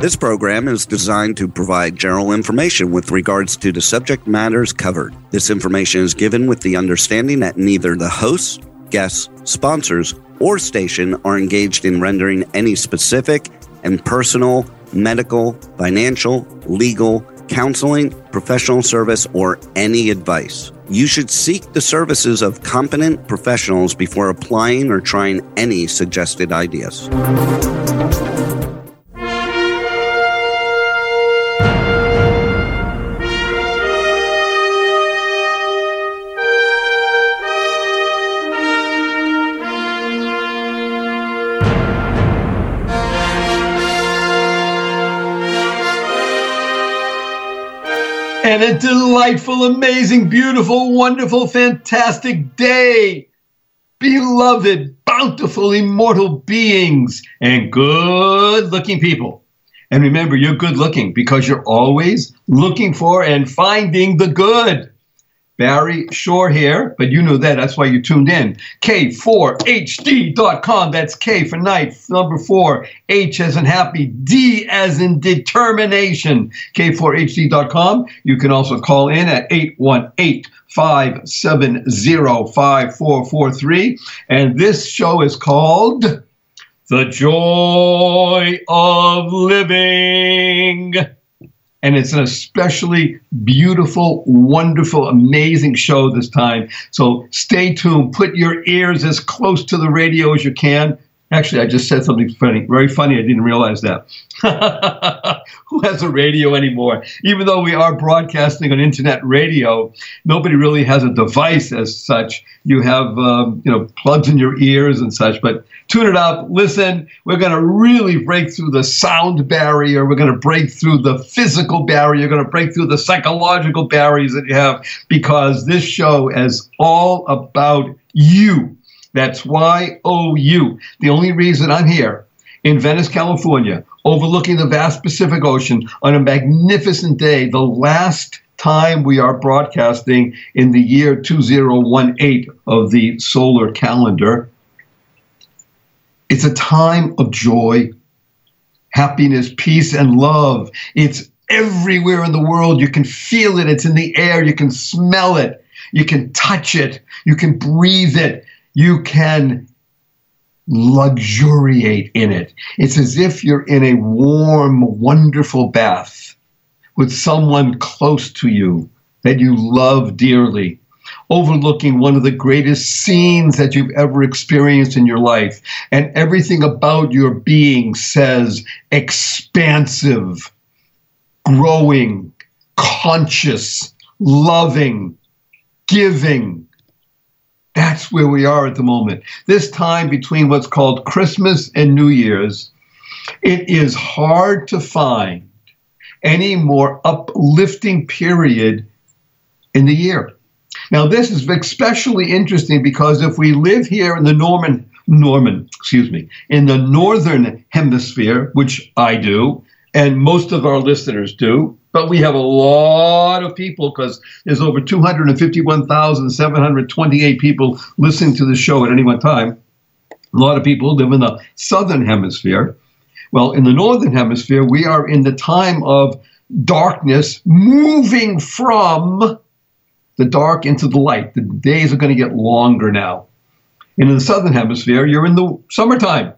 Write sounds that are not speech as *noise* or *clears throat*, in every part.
This program is designed to provide general information with regards to the subject matters covered. This information is given with the understanding that neither the hosts, guests, sponsors, or station are engaged in rendering any specific and personal, medical, financial, legal, counseling, professional service, or any advice. You should seek the services of competent professionals before applying or trying any suggested ideas. And a delightful, amazing, beautiful, wonderful, fantastic day. Beloved, bountiful, immortal beings and good looking people. And remember, you're good looking because you're always looking for and finding the good. Barry Shore here, but you know that. That's why you tuned in. K4HD.com. That's K for knight, number four, H as in happy, D as in determination. K4HD.com. You can also call in at 818 570 5443. And this show is called The Joy of Living and it's an especially beautiful, wonderful, amazing show this time. So stay tuned. Put your ears as close to the radio as you can. Actually, I just said something funny, very funny. I didn't realize that. *laughs* Who has a radio anymore? Even though we are broadcasting on internet radio, nobody really has a device as such. You have, um, you know, plugs in your ears and such. But tune it up, listen. We're going to really break through the sound barrier. We're going to break through the physical barrier. You're going to break through the psychological barriers that you have because this show is all about you that's Y O U. The only reason I'm here in Venice, California, overlooking the vast Pacific Ocean on a magnificent day, the last time we are broadcasting in the year 2018 of the solar calendar. It's a time of joy, happiness, peace, and love. It's everywhere in the world. You can feel it, it's in the air, you can smell it, you can touch it, you can breathe it you can luxuriate in it. It's as if you're in a warm, wonderful bath with someone close to you that you love dearly, overlooking one of the greatest scenes that you've ever experienced in your life. And everything about your being says expansive, growing, conscious, loving, giving, that's where we are at the moment. This time between what's called Christmas and New Year's, it is hard to find any more uplifting period in the year. Now, this is especially interesting because if we live here in the Norman, Norman, excuse me, in the northern hemisphere, which I do, and most of our listeners do, but we have a lot of people because there's over 251,728 people listening to the show at any one time. A lot of people live in the southern hemisphere. Well, in the northern hemisphere, we are in the time of darkness moving from the dark into the light. The days are going to get longer now. And in the southern hemisphere, you're in the summertime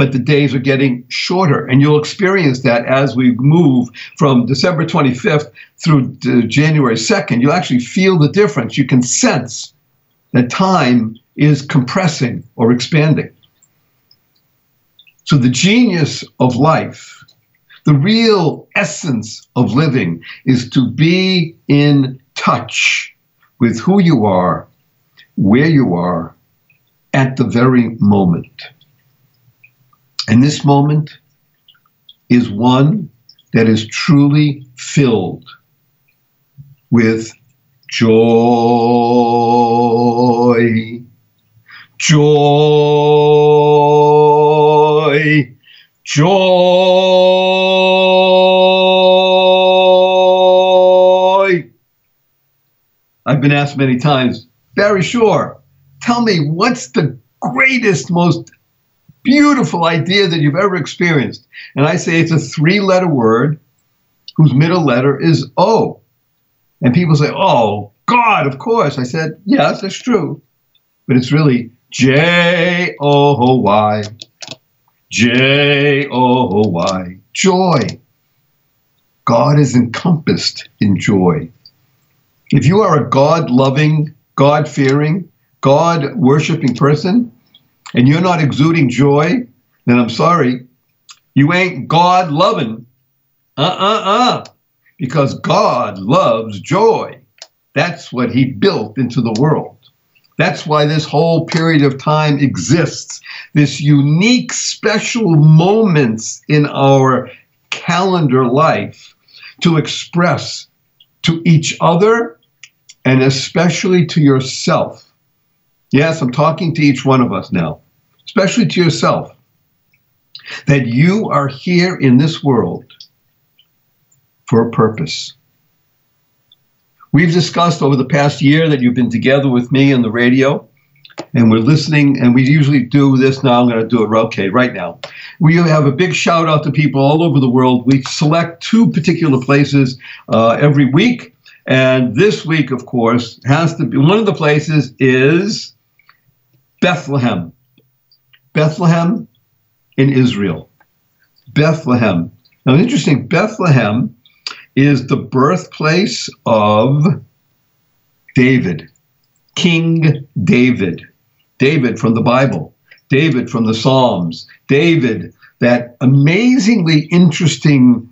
but the days are getting shorter. And you'll experience that as we move from December 25th through January 2nd. You'll actually feel the difference. You can sense that time is compressing or expanding. So, the genius of life, the real essence of living, is to be in touch with who you are, where you are, at the very moment. And this moment is one that is truly filled with joy, joy, joy. I've been asked many times, Barry Shore. tell me what's the greatest, most beautiful idea that you've ever experienced. And I say it's a three letter word whose middle letter is O. And people say, oh, God, of course. I said, yes, that's true. But it's really J O Y. J O Y. Joy. God is encompassed in joy. If you are a God loving, God fearing, God worshiping person, and you're not exuding joy, then I'm sorry, you ain't God loving. Uh uh uh. Because God loves joy. That's what He built into the world. That's why this whole period of time exists. This unique, special moments in our calendar life to express to each other and especially to yourself. Yes, I'm talking to each one of us now, especially to yourself, that you are here in this world for a purpose. We've discussed over the past year that you've been together with me on the radio, and we're listening, and we usually do this now. I'm going to do it okay right now. We have a big shout out to people all over the world. We select two particular places uh, every week, and this week, of course, has to be one of the places is Bethlehem. Bethlehem in Israel. Bethlehem. Now, interesting, Bethlehem is the birthplace of David, King David. David from the Bible, David from the Psalms, David, that amazingly interesting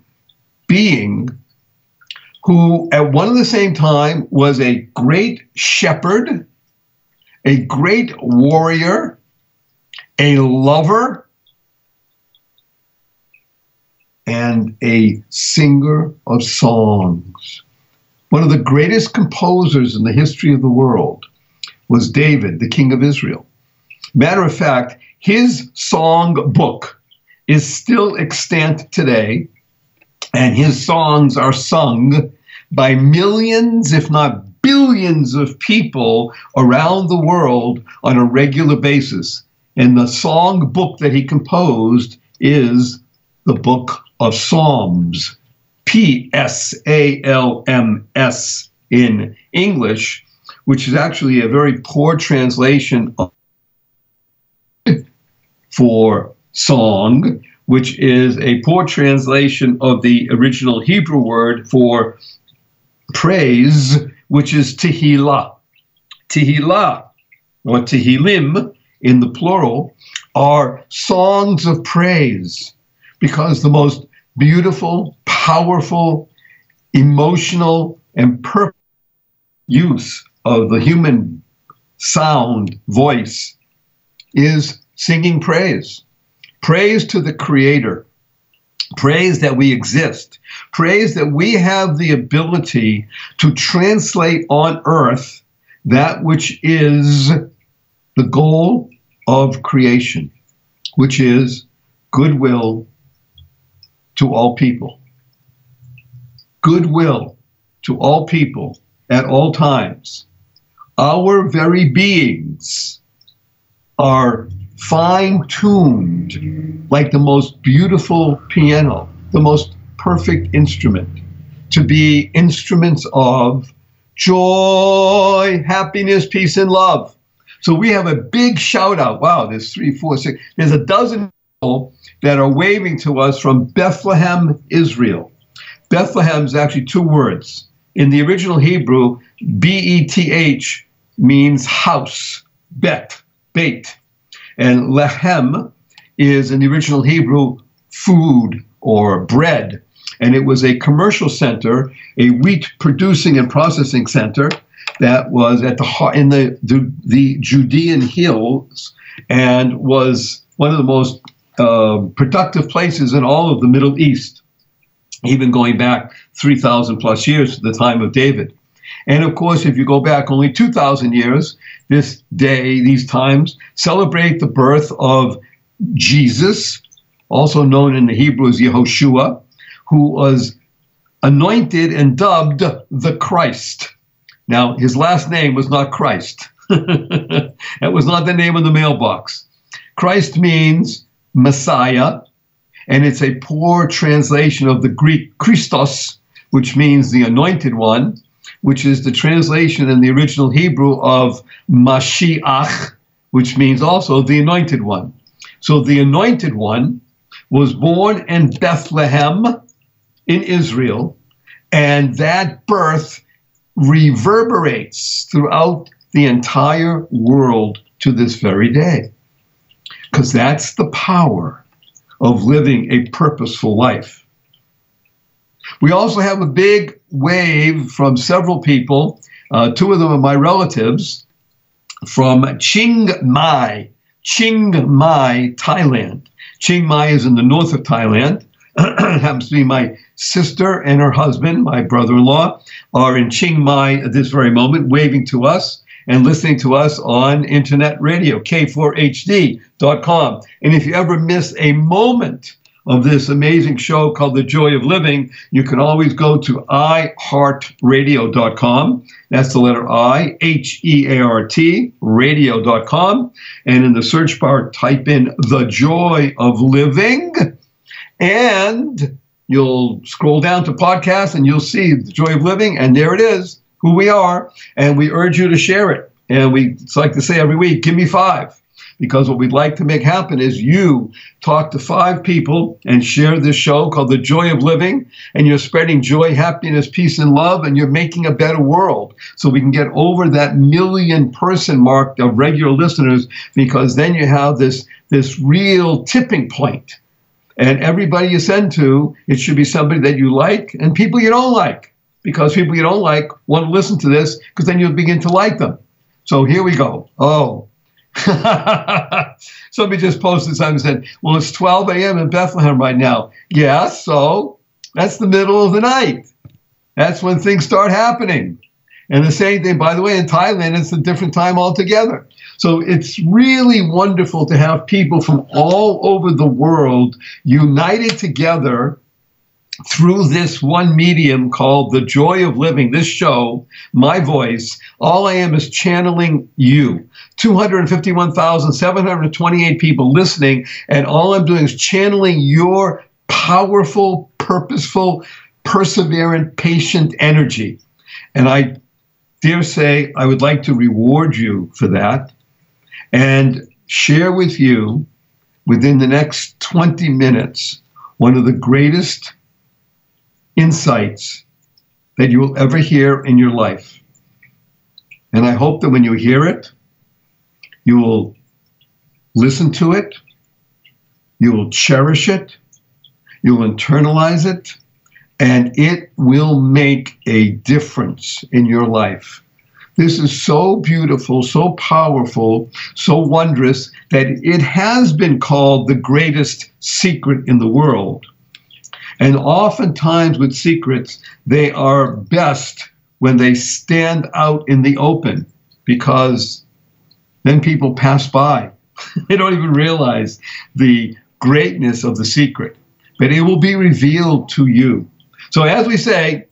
being who, at one and the same time, was a great shepherd, a great warrior, a lover, and a singer of songs. One of the greatest composers in the history of the world was David, the king of Israel. Matter of fact, his song book is still extant today, and his songs are sung by millions, if not billions, of people around the world on a regular basis. And the song book that he composed is the book of Psalms, P S A L M S in English, which is actually a very poor translation for song, which is a poor translation of the original Hebrew word for praise, which is tehillah. Tehillah, or tehillim in the plural, are songs of praise because the most beautiful, powerful, emotional, and perfect use of the human sound voice is singing praise. Praise to the Creator. Praise that we exist. Praise that we have the ability to translate on earth that which is the goal of creation, which is goodwill to all people. Goodwill to all people at all times. Our very beings are fine tuned like the most beautiful piano, the most perfect instrument, to be instruments of joy, happiness, peace, and love. So we have a big shout out. Wow, there's three, four, six. There's a dozen people that are waving to us from Bethlehem, Israel. Bethlehem is actually two words. In the original Hebrew, B E T H means house, bet, bait. And lehem is in the original Hebrew food or bread. And it was a commercial center, a wheat producing and processing center that was at the in the, the, the Judean hills and was one of the most uh, productive places in all of the Middle East, even going back 3,000 plus years to the time of David. And of course, if you go back only 2,000 years, this day, these times, celebrate the birth of Jesus, also known in the Hebrew as Yehoshua, who was anointed and dubbed the Christ. Now, his last name was not Christ. *laughs* that was not the name of the mailbox. Christ means Messiah, and it's a poor translation of the Greek Christos, which means the anointed one, which is the translation in the original Hebrew of Mashiach, which means also the anointed one. So the anointed one was born in Bethlehem in Israel, and that birth reverberates throughout the entire world to this very day. Because that's the power of living a purposeful life. We also have a big wave from several people. Uh, two of them are my relatives from Chiang Mai, Chiang Mai, Thailand. Chiang Mai is in the north of Thailand. *clears throat* happens to be my sister and her husband, my brother in law, are in Chiang Mai at this very moment, waving to us and listening to us on internet radio, k4hd.com. And if you ever miss a moment of this amazing show called The Joy of Living, you can always go to iheartradio.com. That's the letter I, H E A R T, radio.com. And in the search bar, type in The Joy of Living. And you'll scroll down to podcast and you'll see The Joy of Living. And there it is who we are, and we urge you to share it. And we like to say every week, give me five. Because what we'd like to make happen is you talk to five people and share this show called The Joy of Living, and you're spreading joy, happiness, peace, and love, and you're making a better world. So we can get over that million person mark of regular listeners, because then you have this, this real tipping point. And everybody you send to, it should be somebody that you like and people you don't like because people you don't like want to listen to this because then you'll begin to like them. So here we go. Oh. *laughs* Somebody just posted something and said, Well, it's 12 a.m. in Bethlehem right now. Yeah, so that's the middle of the night. That's when things start happening. And the same thing, by the way, in Thailand, it's a different time altogether. So it's really wonderful to have people from all over the world united together through this one medium called The Joy of Living, this show, my voice, all I am is channeling you. 251,728 people listening, and all I'm doing is channeling your powerful, purposeful, perseverant, patient energy. And I dare say I would like to reward you for that and share with you within the next 20 minutes one of the greatest insights that you will ever hear in your life. And I hope that when you hear it, you will listen to it, you will cherish it, you'll internalize it, and it will make a difference in your life. This is so beautiful, so powerful, so wondrous that it has been called the greatest secret in the world. And oftentimes with secrets, they are best when they stand out in the open because then people pass by. *laughs* they don't even realize the greatness of the secret, but it will be revealed to you. So, as we say,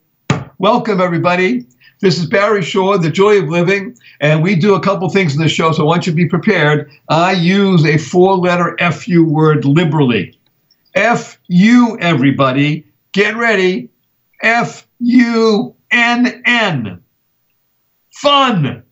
welcome everybody. This is Barry Shore, The Joy of Living, and we do a couple things in the show, so I want you to be prepared. I use a four letter FU word liberally. F U, everybody. Get ready. F U N N. Fun.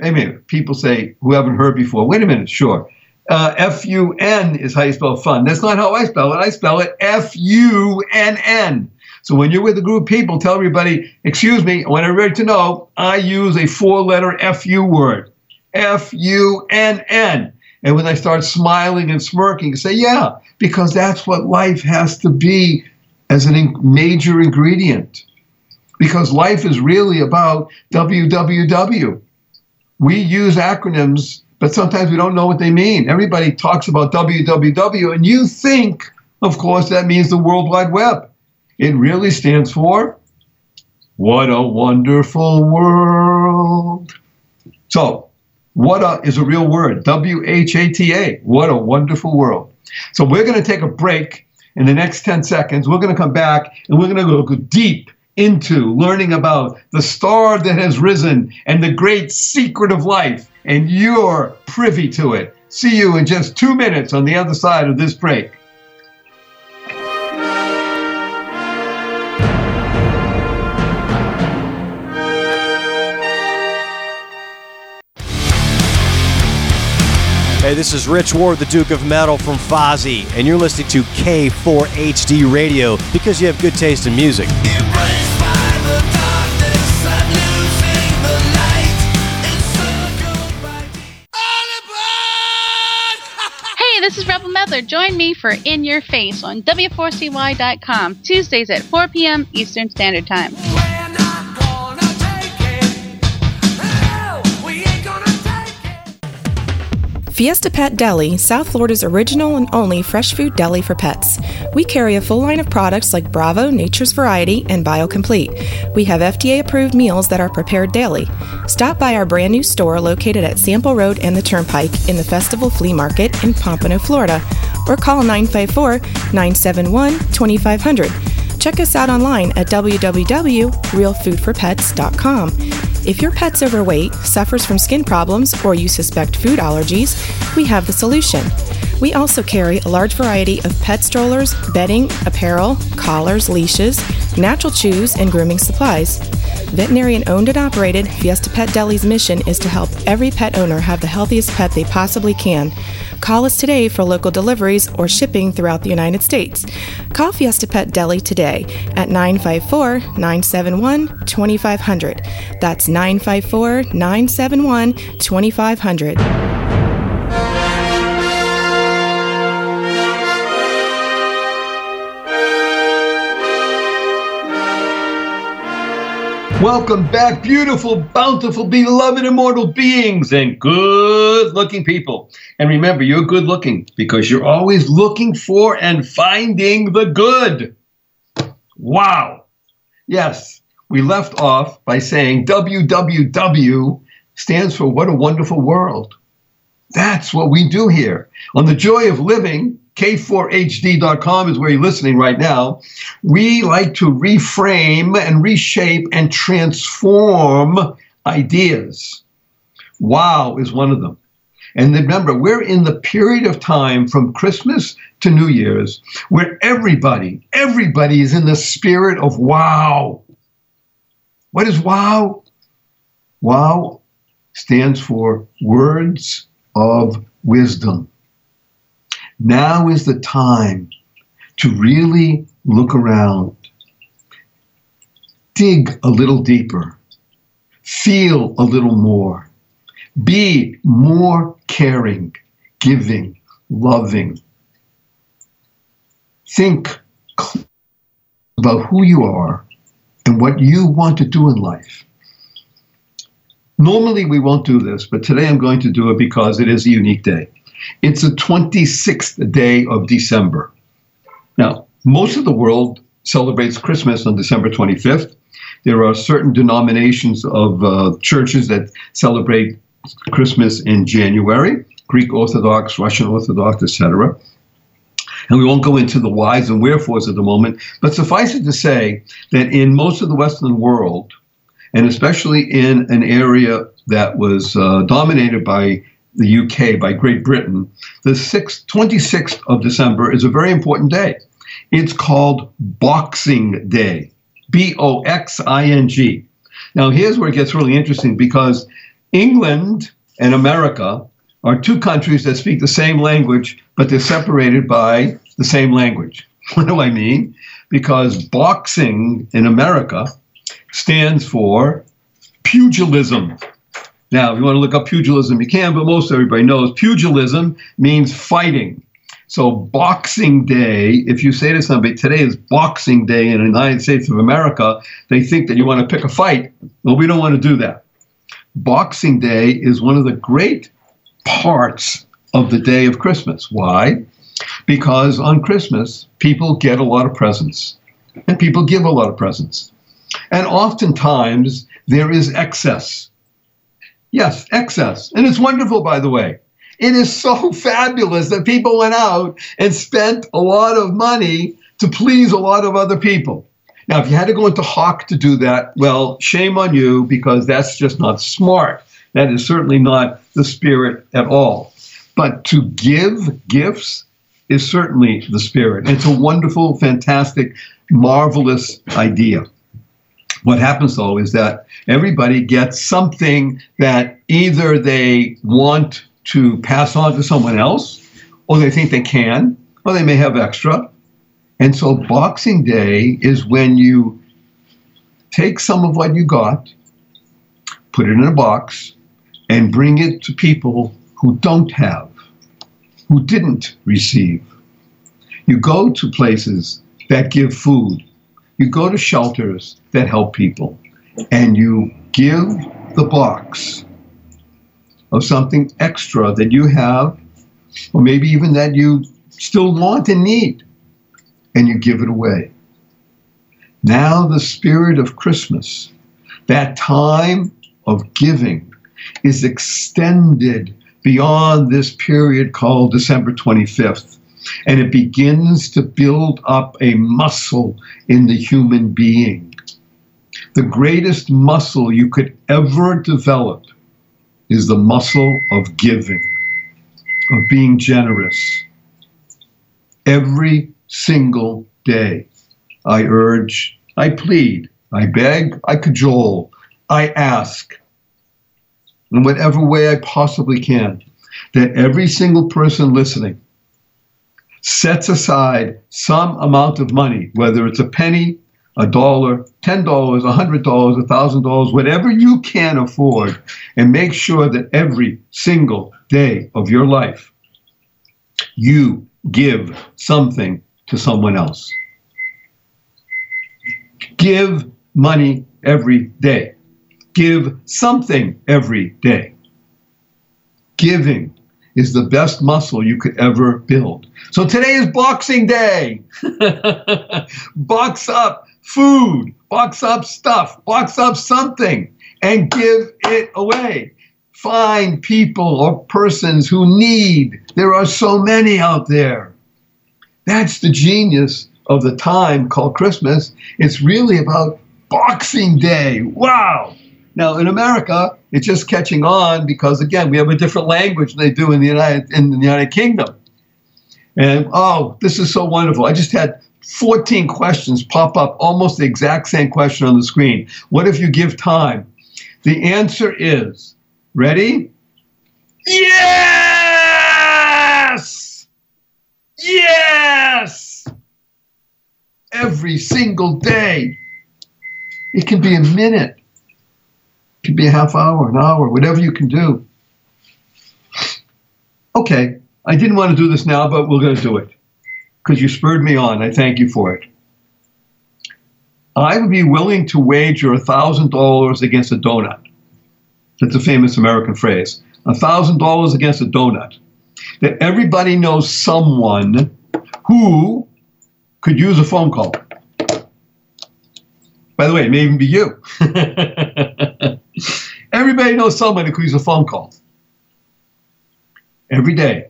I mean, people say, who haven't heard before, wait a minute, sure. Uh, F U N is how you spell fun. That's not how I spell it. I spell it F U N N. So when you're with a group of people, tell everybody, excuse me, I want everybody to know, I use a four letter FU word. F U N N. And when they start smiling and smirking, say, yeah, because that's what life has to be as a in- major ingredient. Because life is really about WWW. We use acronyms, but sometimes we don't know what they mean. Everybody talks about WWW, and you think, of course, that means the World Wide Web. It really stands for What a Wonderful World. So, what a is a real word. W H A T A. What a wonderful world. So we're going to take a break in the next 10 seconds. We're going to come back and we're going to go deep into learning about the star that has risen and the great secret of life. And you're privy to it. See you in just two minutes on the other side of this break. Hey, this is Rich Ward, the Duke of Metal from Fozzy, and you're listening to K4HD Radio because you have good taste in music. Hey, this is Rebel Medler. Join me for In Your Face on W4CY.com, Tuesdays at 4 p.m. Eastern Standard Time. Fiesta Pet Deli, South Florida's original and only fresh food deli for pets. We carry a full line of products like Bravo, Nature's Variety, and BioComplete. We have FDA approved meals that are prepared daily. Stop by our brand new store located at Sample Road and the Turnpike in the Festival Flea Market in Pompano, Florida, or call 954 971 2500. Check us out online at www.realfoodforpets.com. If your pet's overweight, suffers from skin problems, or you suspect food allergies, we have the solution. We also carry a large variety of pet strollers, bedding, apparel, collars, leashes, natural chews, and grooming supplies. Veterinarian owned and operated, Fiesta Pet Deli's mission is to help every pet owner have the healthiest pet they possibly can. Call us today for local deliveries or shipping throughout the United States. Call Fiesta Pet Deli today at 954 971 2500. That's 954 971 2500. Welcome back, beautiful, bountiful, beloved, immortal beings and good looking people. And remember, you're good looking because you're always looking for and finding the good. Wow. Yes, we left off by saying WWW stands for What a Wonderful World. That's what we do here. On the joy of living, K4HD.com is where you're listening right now. We like to reframe and reshape and transform ideas. Wow is one of them. And remember, we're in the period of time from Christmas to New Year's where everybody, everybody is in the spirit of wow. What is wow? Wow stands for words of wisdom. Now is the time to really look around, dig a little deeper, feel a little more, be more caring, giving, loving. Think about who you are and what you want to do in life. Normally, we won't do this, but today I'm going to do it because it is a unique day. It's the 26th day of December. Now, most of the world celebrates Christmas on December 25th. There are certain denominations of uh, churches that celebrate Christmas in January Greek Orthodox, Russian Orthodox, etc. And we won't go into the whys and wherefores at the moment, but suffice it to say that in most of the Western world, and especially in an area that was uh, dominated by the UK by Great Britain, the 6th, 26th of December is a very important day. It's called Boxing Day, B O X I N G. Now, here's where it gets really interesting because England and America are two countries that speak the same language, but they're separated by the same language. *laughs* What do I mean? Because boxing in America stands for pugilism. Now, if you want to look up pugilism, you can, but most everybody knows pugilism means fighting. So, Boxing Day, if you say to somebody, today is Boxing Day in the United States of America, they think that you want to pick a fight. Well, we don't want to do that. Boxing Day is one of the great parts of the day of Christmas. Why? Because on Christmas, people get a lot of presents and people give a lot of presents. And oftentimes, there is excess Yes, excess. And it's wonderful, by the way. It is so *laughs* fabulous that people went out and spent a lot of money to please a lot of other people. Now, if you had to go into hock to do that, well, shame on you because that's just not smart. That is certainly not the spirit at all. But to give gifts is certainly the spirit. It's a wonderful, fantastic, marvelous idea. What happens though is that everybody gets something that either they want to pass on to someone else, or they think they can, or they may have extra. And so Boxing Day is when you take some of what you got, put it in a box, and bring it to people who don't have, who didn't receive. You go to places that give food, you go to shelters that help people, and you give the box of something extra that you have, or maybe even that you still want and need, and you give it away. Now, the spirit of Christmas, that time of giving, is extended beyond this period called December 25th. And it begins to build up a muscle in the human being. The greatest muscle you could ever develop is the muscle of giving, of being generous. Every single day, I urge, I plead, I beg, I cajole, I ask, in whatever way I possibly can, that every single person listening sets aside some amount of money, whether it's a penny, a dollar, ten dollars, a hundred dollars, a thousand dollars, whatever you can afford, and make sure that every single day of your life you give something to someone else. Give money every day. Give something every day. Giving is the best muscle you could ever build. So today is Boxing Day. *laughs* box up food, box up stuff, box up something, and give it away. Find people or persons who need. There are so many out there. That's the genius of the time called Christmas. It's really about Boxing Day. Wow. Now in America, it's just catching on because again, we have a different language than they do in the United in the United Kingdom. And oh, this is so wonderful. I just had 14 questions pop up, almost the exact same question on the screen. What if you give time? The answer is ready? Yes! Yes! Every single day. It can be a minute could be a half hour, an hour, whatever you can do. Okay, I didn't want to do this now, but we're going to do it because you spurred me on. I thank you for it. I would be willing to wager $1,000 against a donut. That's a famous American phrase. $1,000 against a donut. That everybody knows someone who could use a phone call. By the way, it may even be you. *laughs* Knows somebody who uses a phone call. Every day.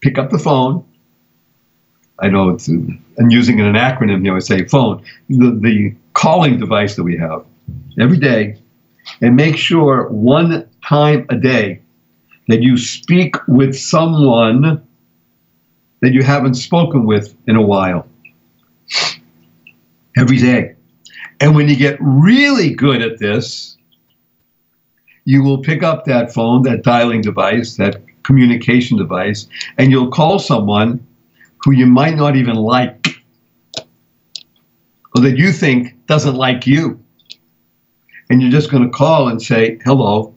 Pick up the phone. I know it's, I'm using an acronym here, I say phone, the, the calling device that we have every day, and make sure one time a day that you speak with someone that you haven't spoken with in a while. Every day. And when you get really good at this, you will pick up that phone, that dialing device, that communication device, and you'll call someone who you might not even like or that you think doesn't like you. And you're just going to call and say, hello.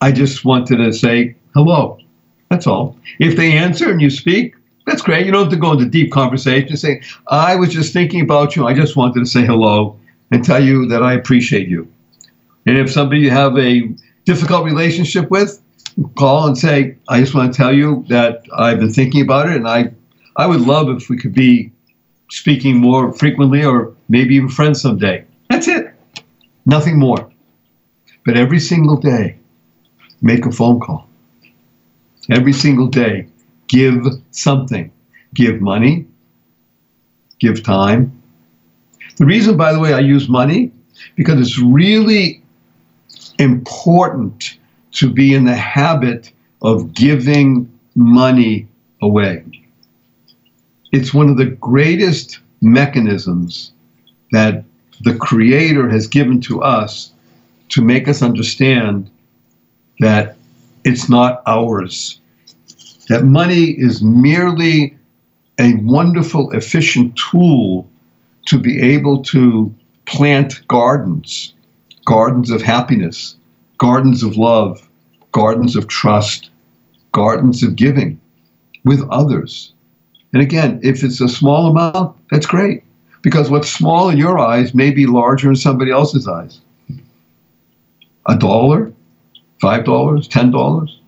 I just wanted to say hello. That's all. If they answer and you speak, that's great. You don't have to go into deep conversation. Say, I was just thinking about you. I just wanted to say hello and tell you that I appreciate you. And if somebody you have a difficult relationship with, call and say, I just want to tell you that I've been thinking about it and I, I would love if we could be speaking more frequently or maybe even friends someday. That's it. Nothing more. But every single day, make a phone call. Every single day, give something. Give money, give time. The reason, by the way, I use money, because it's really important to be in the habit of giving money away. It's one of the greatest mechanisms that the Creator has given to us to make us understand that it's not ours. That money is merely a wonderful, efficient tool to be able to plant gardens, gardens of happiness, gardens of love, gardens of trust, gardens of giving with others. And again, if it's a small amount, that's great. Because what's small in your eyes may be larger in somebody else's eyes. A dollar, five dollars, ten dollars,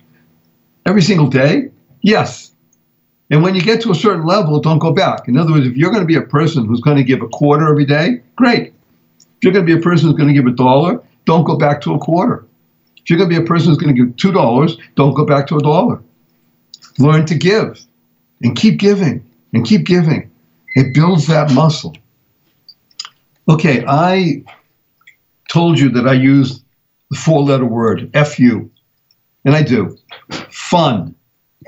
every single day? Yes. And when you get to a certain level, don't go back. In other words, if you're going to be a person who's going to give a quarter every day, great. If you're going to be a person who's going to give a dollar, don't go back to a quarter. If you're going to be a person who's going to give two dollars, don't go back to a dollar. Learn to give and keep giving and keep giving. It builds that muscle. Okay, I told you that I use the four letter word, F-U, and I do. Fun.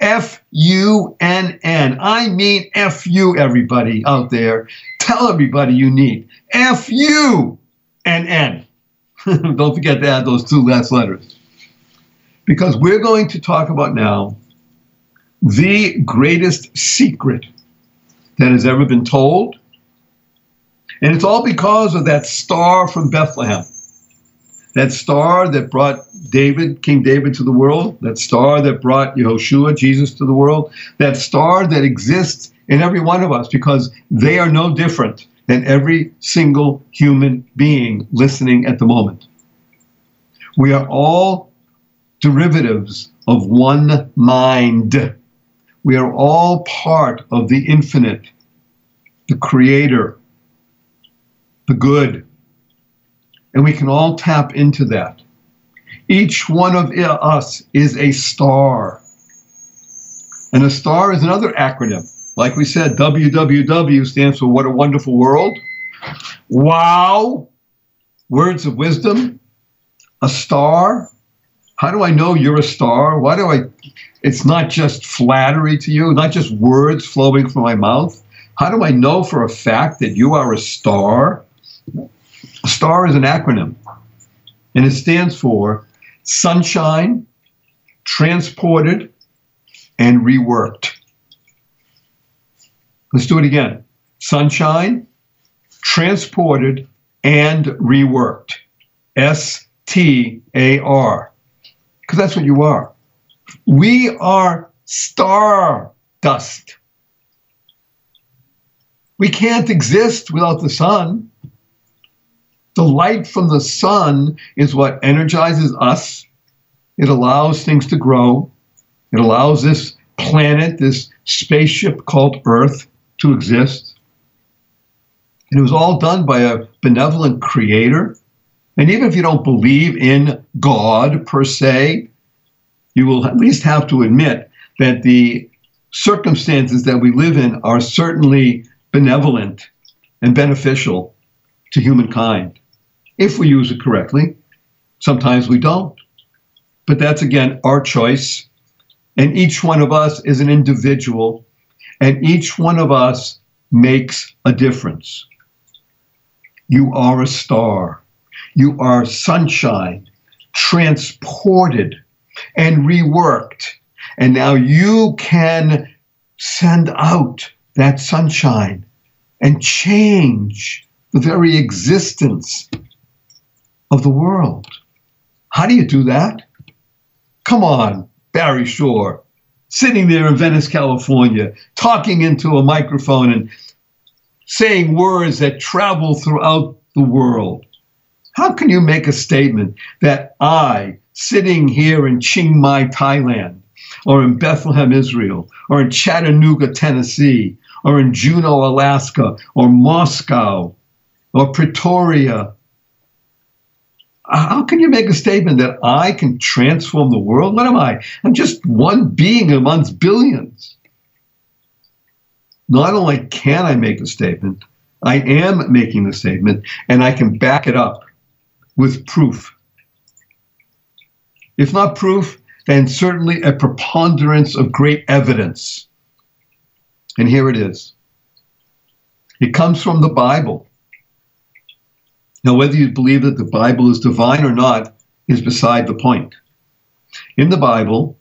F U N N. I mean F U, everybody out there. Tell everybody you need. F U N N. *laughs* Don't forget to add those two last letters. Because we're going to talk about now the greatest secret that has ever been told. And it's all because of that star from Bethlehem. That star that brought David, King David, to the world, that star that brought Yehoshua, Jesus, to the world, that star that exists in every one of us because they are no different than every single human being listening at the moment. We are all derivatives of one mind. We are all part of the infinite, the creator, the good. And we can all tap into that. Each one of us is a star. And a star is another acronym. Like we said, WWW stands for What a Wonderful World. Wow. Words of wisdom. A star. How do I know you're a star? Why do I? It's not just flattery to you, not just words flowing from my mouth. How do I know for a fact that you are a star? A star is an acronym, and it stands for sunshine, transported, and reworked. Let's do it again. Sunshine, transported, and reworked. S T A R because that's what you are. We are star dust. We can't exist without the sun. The light from the sun is what energizes us. It allows things to grow. It allows this planet, this spaceship called Earth, to exist. And it was all done by a benevolent creator and even if you don't believe in God per se, you will at least have to admit that the circumstances that we live in are certainly benevolent and beneficial to humankind if we use it correctly. Sometimes we don't. But that's again our choice. And each one of us is an individual, and each one of us makes a difference. You are a star. You are sunshine, transported and reworked. And now you can send out that sunshine and change the very existence of the world. How do you do that? Come on, Barry Shore, sitting there in Venice, California, talking into a microphone and saying words that travel throughout the world. How can you make a statement that I, sitting here in Chiang Mai, Thailand, or in Bethlehem, Israel, or in Chattanooga, Tennessee, or in Juneau, Alaska, or Moscow, or Pretoria, how can you make a statement that I can transform the world? What am I? I'm just one being amongst billions. Not only can I make a statement, I am making the statement, and I can back it up with proof. If not proof, then certainly a preponderance of great evidence. And here it is. It comes from the Bible. Now, whether you believe that the Bible is divine or not is beside the point. In the Bible,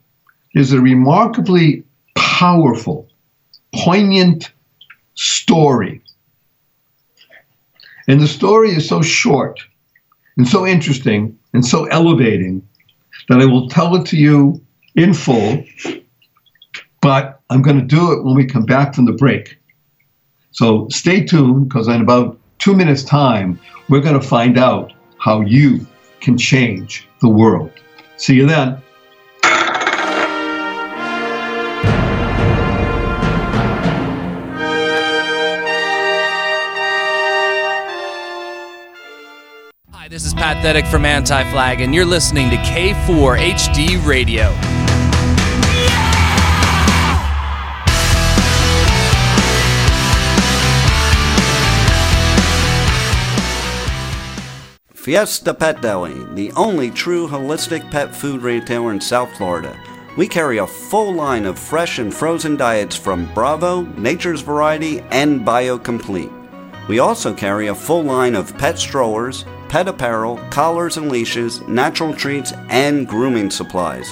there's a remarkably powerful, poignant story. And the story is so short and so interesting and so elevating that I will tell it to you in full, but I'm going to do it when we come back from the break. So stay tuned because in about two minutes' time, we're going to find out how you can change the world. See you then. Hi, this is Pat Thetic from Anti Flag, and you're listening to K4 HD Radio. Fiesta Pet Deli, the only true holistic pet food retailer in South Florida. We carry a full line of fresh and frozen diets from Bravo, Nature's Variety, and BioComplete. We also carry a full line of pet strollers, pet apparel, collars and leashes, natural treats, and grooming supplies.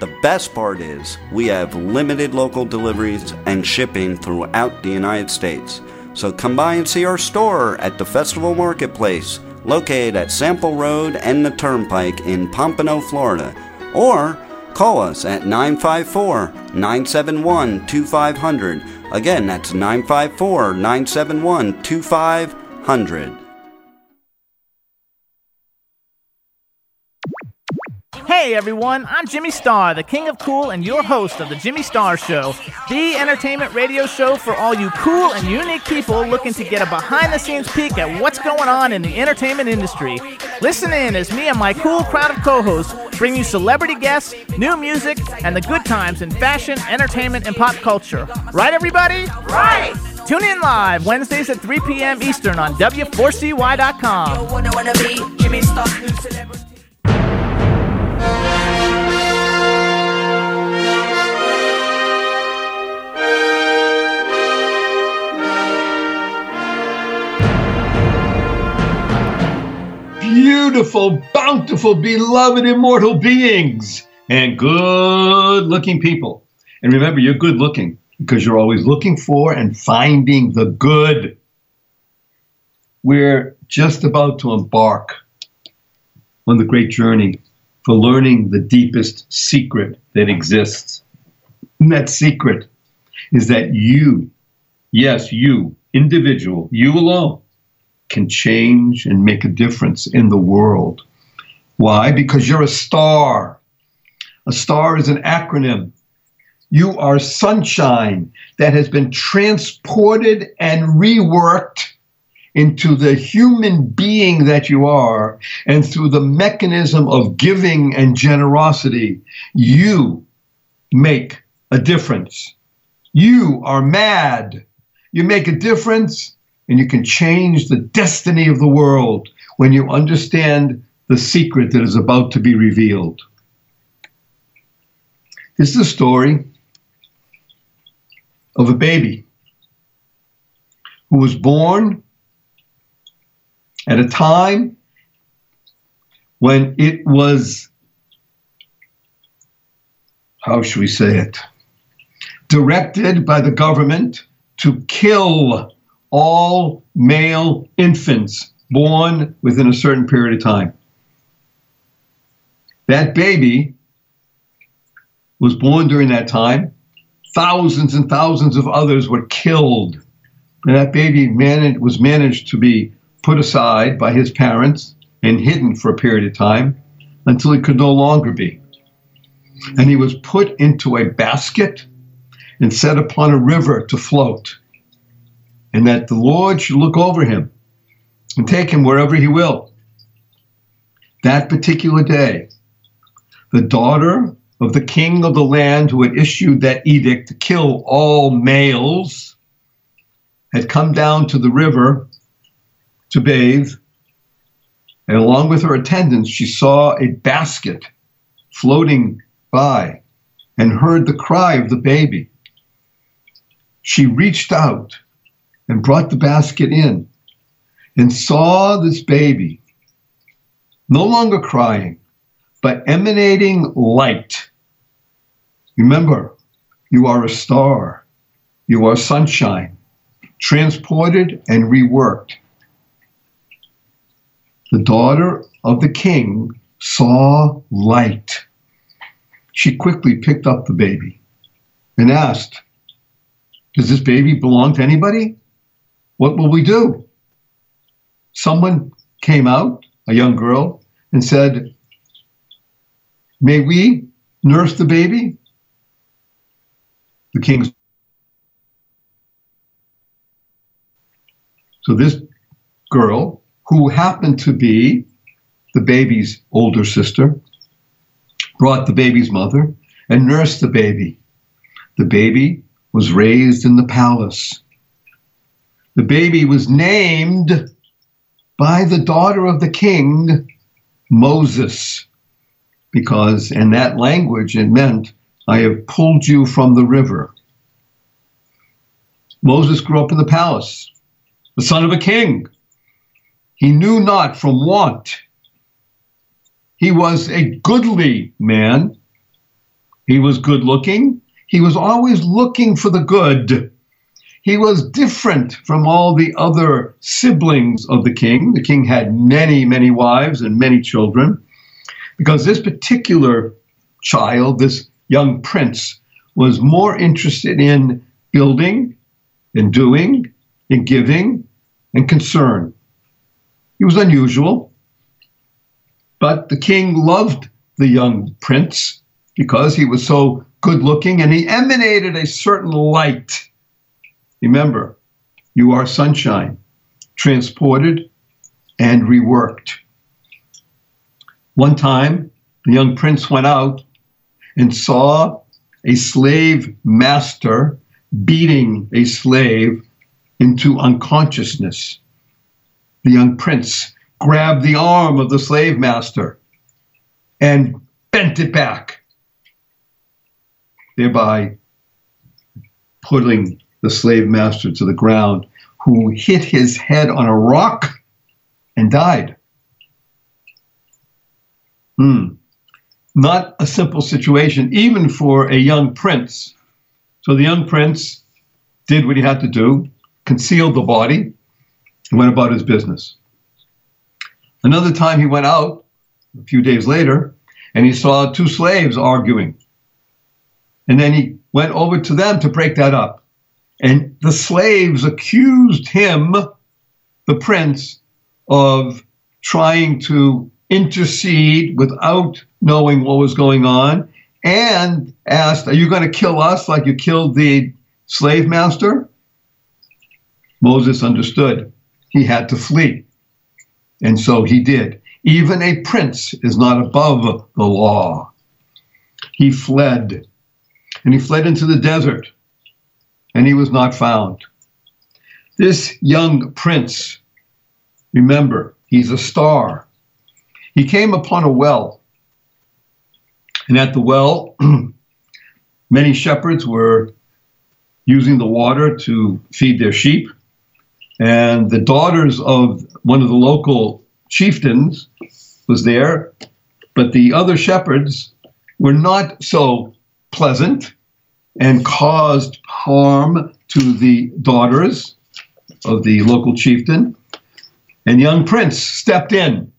The best part is we have limited local deliveries and shipping throughout the United States. So come by and see our store at the Festival Marketplace located at Sample Road and the Turnpike in Pompano, Florida, or call us at 954 971 2500. Again, that's 954 971 2500. Hey everyone, I'm Jimmy Star, the king of cool and your host of the Jimmy Star Show, the entertainment radio show for all you cool and unique people looking to get a behind the scenes peek at what's going on in the entertainment industry. Listen in as me and my cool crowd of co hosts bring you celebrity guests, new music, and the good times in fashion, entertainment, and pop culture. Right, everybody? Right! Tune in live Wednesdays at 3 p.m. Eastern on W4CY.com. beautiful, bountiful, beloved, immortal beings and good looking people. And remember, you're good looking because you're always looking for and finding the good. We're just about to embark on the great journey for learning the deepest secret that exists. And that secret is that you, yes, you, individual, you alone, can change and make a difference in the world. Why? Because you're a star. A star is an acronym. You are sunshine that has been transported and reworked into the human being that you are, and through the mechanism of giving and generosity, you make a difference. You are mad. You make a difference, and you can change the destiny of the world when you understand the secret that is about to be revealed. This is a story of a baby who was born at a time when it was, how should we say it, directed by the government to kill all male infants born within a certain period of time. That baby was born during that time. Thousands and thousands of others were killed. And that baby managed, was managed to be put aside by his parents and hidden for a period of time until he could no longer be. And he was put into a basket and set upon a river to float and that the Lord should look over him and take him wherever he will. That particular day, the daughter of the king of the land who had issued that edict to kill all males had come down to the river to bathe. And along with her attendants, she saw a basket floating by and heard the cry of the baby. She reached out and brought the basket in and saw this baby no longer crying, but emanating light. Remember, you are a star, you are sunshine, transported and reworked. The daughter of the king saw light. She quickly picked up the baby and asked, Does this baby belong to anybody? What will we do? Someone came out, a young girl, and said, May we nurse the baby? The king's. So this girl, who happened to be the baby's older sister, brought the baby's mother and nursed the baby. The baby was raised in the palace. The baby was named by the daughter of the king, Moses, because in that language it meant, I have pulled you from the river. Moses grew up in the palace, the son of a king. He knew not from want. He was a goodly man. He was good looking. He was always looking for the good. He was different from all the other siblings of the king. The king had many, many wives and many children because this particular child, this young prince, was more interested in building, in doing, in giving, and concern. He was unusual. But the king loved the young prince because he was so good looking and he emanated a certain light. Remember, you are sunshine, transported and reworked. One time, the young prince went out and saw a slave master beating a slave into unconsciousness. The young prince grabbed the arm of the slave master and bent it back, thereby putting the slave master to the ground, who hit his head on a rock and died. Hmm. Not a simple situation, even for a young prince. So the young prince did what he had to do, concealed the body, and went about his business. Another time he went out a few days later and he saw two slaves arguing. And then he went over to them to break that up. And the slaves accused him, the prince, of trying to intercede without knowing what was going on and asked, Are you going to kill us like you killed the slave master? Moses understood. He had to flee. And so he did. Even a prince is not above the law. He fled, and he fled into the desert, and he was not found. This young prince, remember, he's a star. He came upon a well, and at the well, *clears throat* many shepherds were using the water to feed their sheep. And the daughters of one of the local chieftains was there, but the other shepherds were not so pleasant and caused harm to the daughters of the local chieftain. And young prince stepped in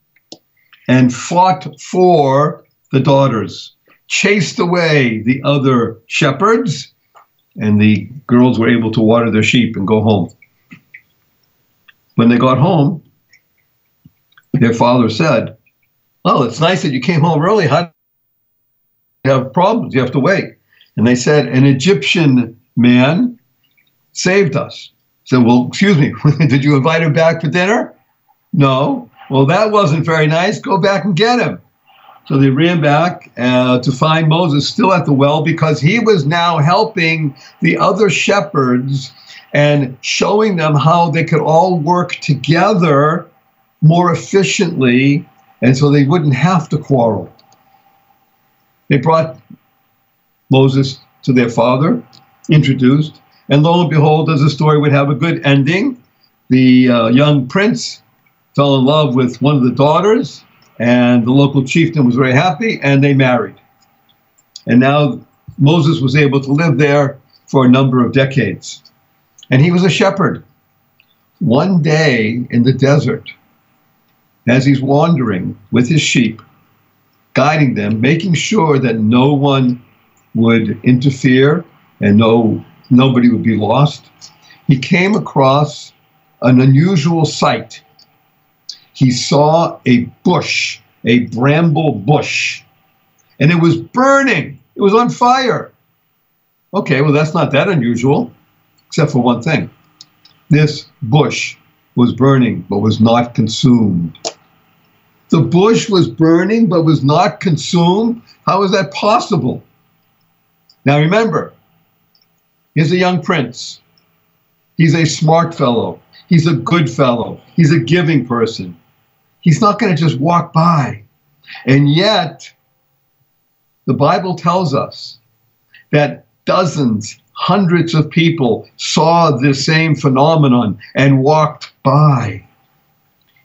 and fought for the daughters, chased away the other shepherds, and the girls were able to water their sheep and go home. When they got home, their father said, Oh, it's nice that you came home early. How you have problems? You have to wait. And they said, An Egyptian man saved us. Said, Well, excuse me, *laughs* did you invite him back for dinner? No. Well, that wasn't very nice. Go back and get him. So they ran back uh, to find Moses still at the well because he was now helping the other shepherds and showing them how they could all work together more efficiently and so they wouldn't have to quarrel. They brought Moses to their father, introduced. And lo and behold, as the story would have a good ending, the uh, young prince fell in love with one of the daughters, and the local chieftain was very happy, and they married. And now Moses was able to live there for a number of decades. And he was a shepherd. One day in the desert, as he's wandering with his sheep, guiding them, making sure that no one would interfere and no nobody would be lost, he came across an unusual sight. He saw a bush, a bramble bush, and it was burning. It was on fire. Okay, well, that's not that unusual, except for one thing. This bush was burning but was not consumed. The bush was burning but was not consumed. How is that possible? Now remember, he's a young prince. He's a smart fellow. He's a good fellow. He's a giving person. He's not going to just walk by. And yet, the Bible tells us that dozens, hundreds of people saw this same phenomenon and walked by.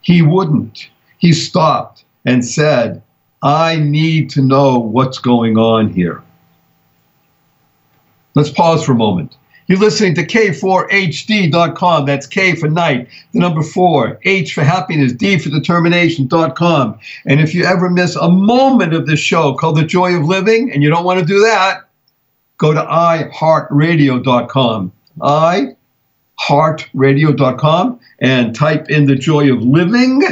He wouldn't he stopped and said, I need to know what's going on here. Let's pause for a moment. You're listening to K4HD.com. That's K for knight, the number four, H for happiness, D for determination.com. And if you ever miss a moment of this show called The Joy of Living, and you don't want to do that, go to iHeartRadio.com. iHeartRadio.com and type in The Joy of Living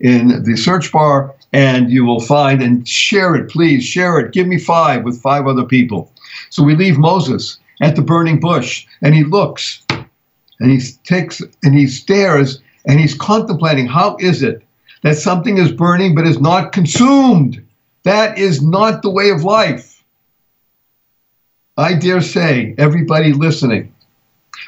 in the search bar and you will find and share it, please share it. Give me five with five other people. So we leave Moses at the burning bush and he looks and he takes and he stares and he's contemplating how is it that something is burning but is not consumed? That is not the way of life. I dare say, everybody listening,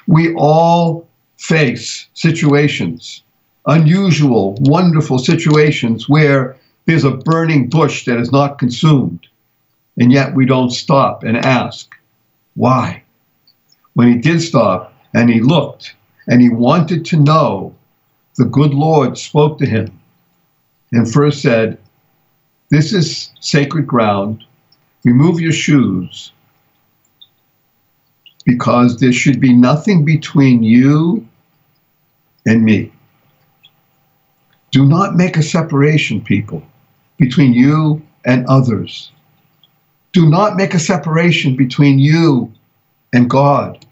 we all face situations unusual, wonderful situations where there's a burning bush that is not consumed. And yet we don't stop and ask, why? When he did stop and he looked and he wanted to know, the good Lord spoke to him and first said, This is sacred ground. Remove your shoes because there should be nothing between you and me. Do not make a separation, people, between you and others. Do not make a separation between you and God.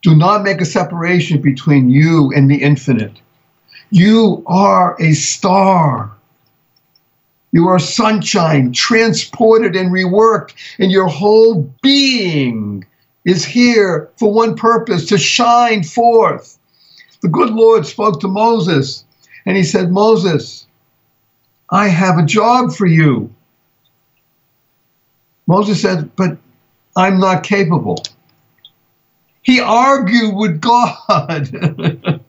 Do not make a separation between you and the infinite. You are a star. You are sunshine, transported and reworked, and your whole being is here for one purpose to shine forth. The good Lord spoke to Moses and he said, Moses, I have a job for you. Moses said, But I'm not capable. He argued with God. *laughs*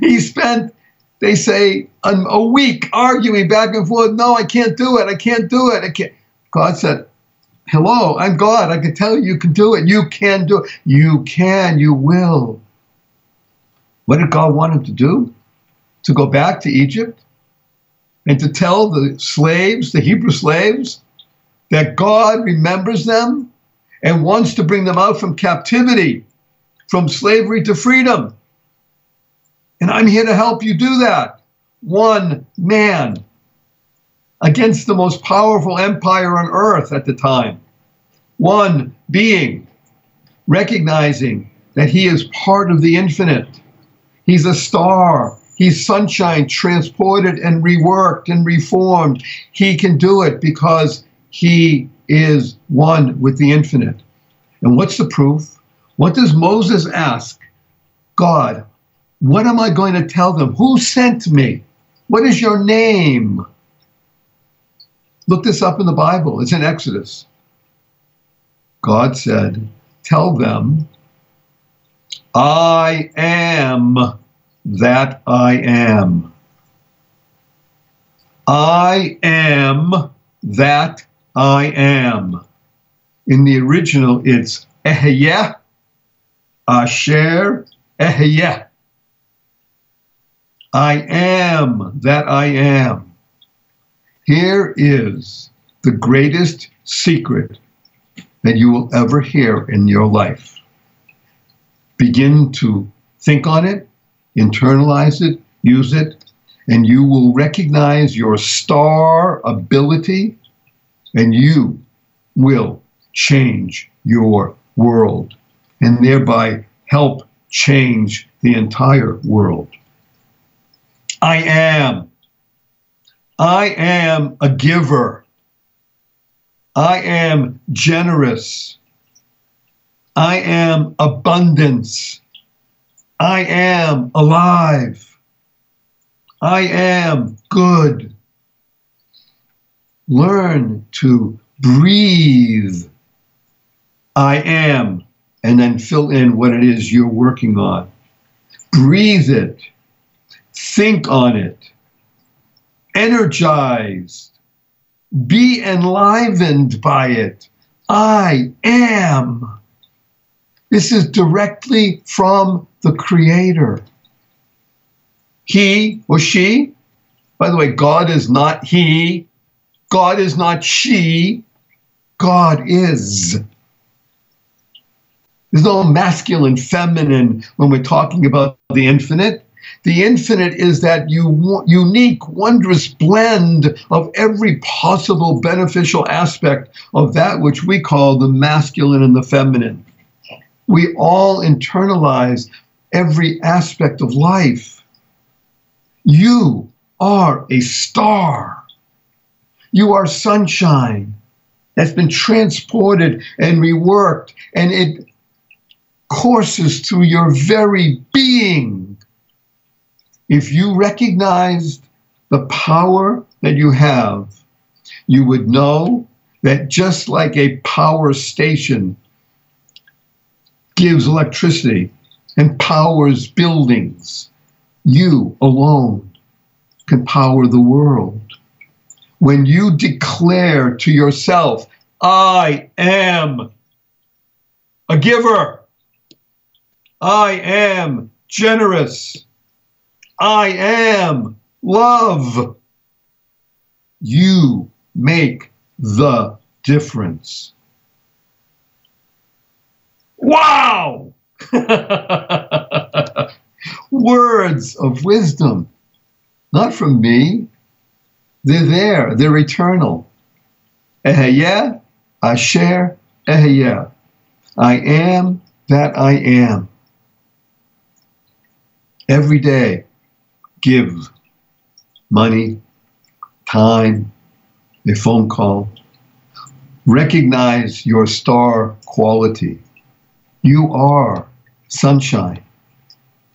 he spent, they say, a week arguing back and forth. No, I can't do it. I can't do it. I can't. God said, Hello, I'm God. I can tell you you can do it. You can do it. You can. You will. What did God want him to do? to go back to Egypt and to tell the slaves, the Hebrew slaves, that God remembers them and wants to bring them out from captivity, from slavery to freedom. And I'm here to help you do that. One man against the most powerful empire on earth at the time. One being recognizing that he is part of the infinite. He's a star He's sunshine transported and reworked and reformed. He can do it because he is one with the infinite. And what's the proof? What does Moses ask? God, what am I going to tell them? Who sent me? What is your name? Look this up in the Bible. It's in Exodus. God said, Tell them, I am that I am. I am that I am. In the original, it's Ehyeh, Asher, Ehyeh. I am that I am. Here is the greatest secret that you will ever hear in your life. Begin to think on it, internalize it, use it, and you will recognize your star ability and you will change your world and thereby help change the entire world. I am. I am a giver. I am generous. I am abundance. I am alive. I am good. Learn to breathe. I am, and then fill in what it is you're working on. Breathe it. Think on it. Energized. Be enlivened by it. I am. This is directly from the Creator. He or she, by the way, God is not he, God is not she, God is. There's no masculine, feminine when we're talking about the infinite. The infinite is that unique, wondrous blend of every possible beneficial aspect of that which we call the masculine and the feminine. We all internalize every aspect of life. You are a star. You are sunshine that's been transported and reworked, and it courses through your very being. If you recognized the power that you have, you would know that just like a power station gives electricity and powers buildings, you alone can power the world. When you declare to yourself, I am a giver, I am generous, I am love, you make the difference. Wow! *laughs* Words of wisdom, not from me. They're there, they're eternal. Ehyeh, Asher, Ehyeh. I am that I am. Every day, give money, time, a phone call. Recognize your star quality. You are sunshine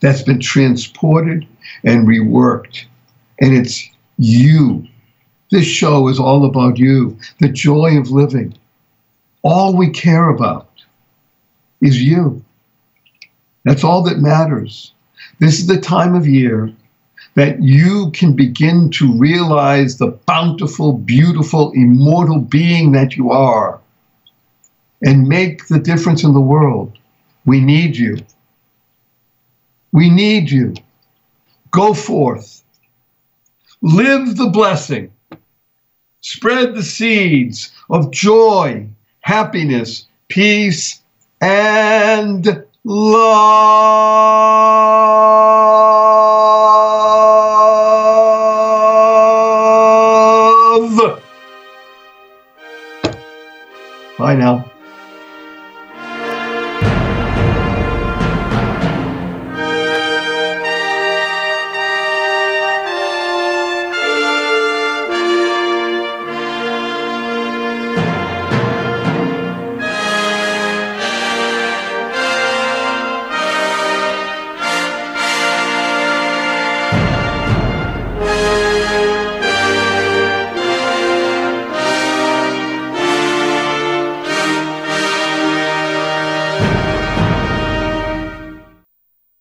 that's been transported and reworked. And it's you. This show is all about you, the joy of living. All we care about is you. That's all that matters. This is the time of year that you can begin to realize the bountiful, beautiful, immortal being that you are and make the difference in the world. We need you. We need you. Go forth. Live the blessing. Spread the seeds of joy, happiness, peace, and love.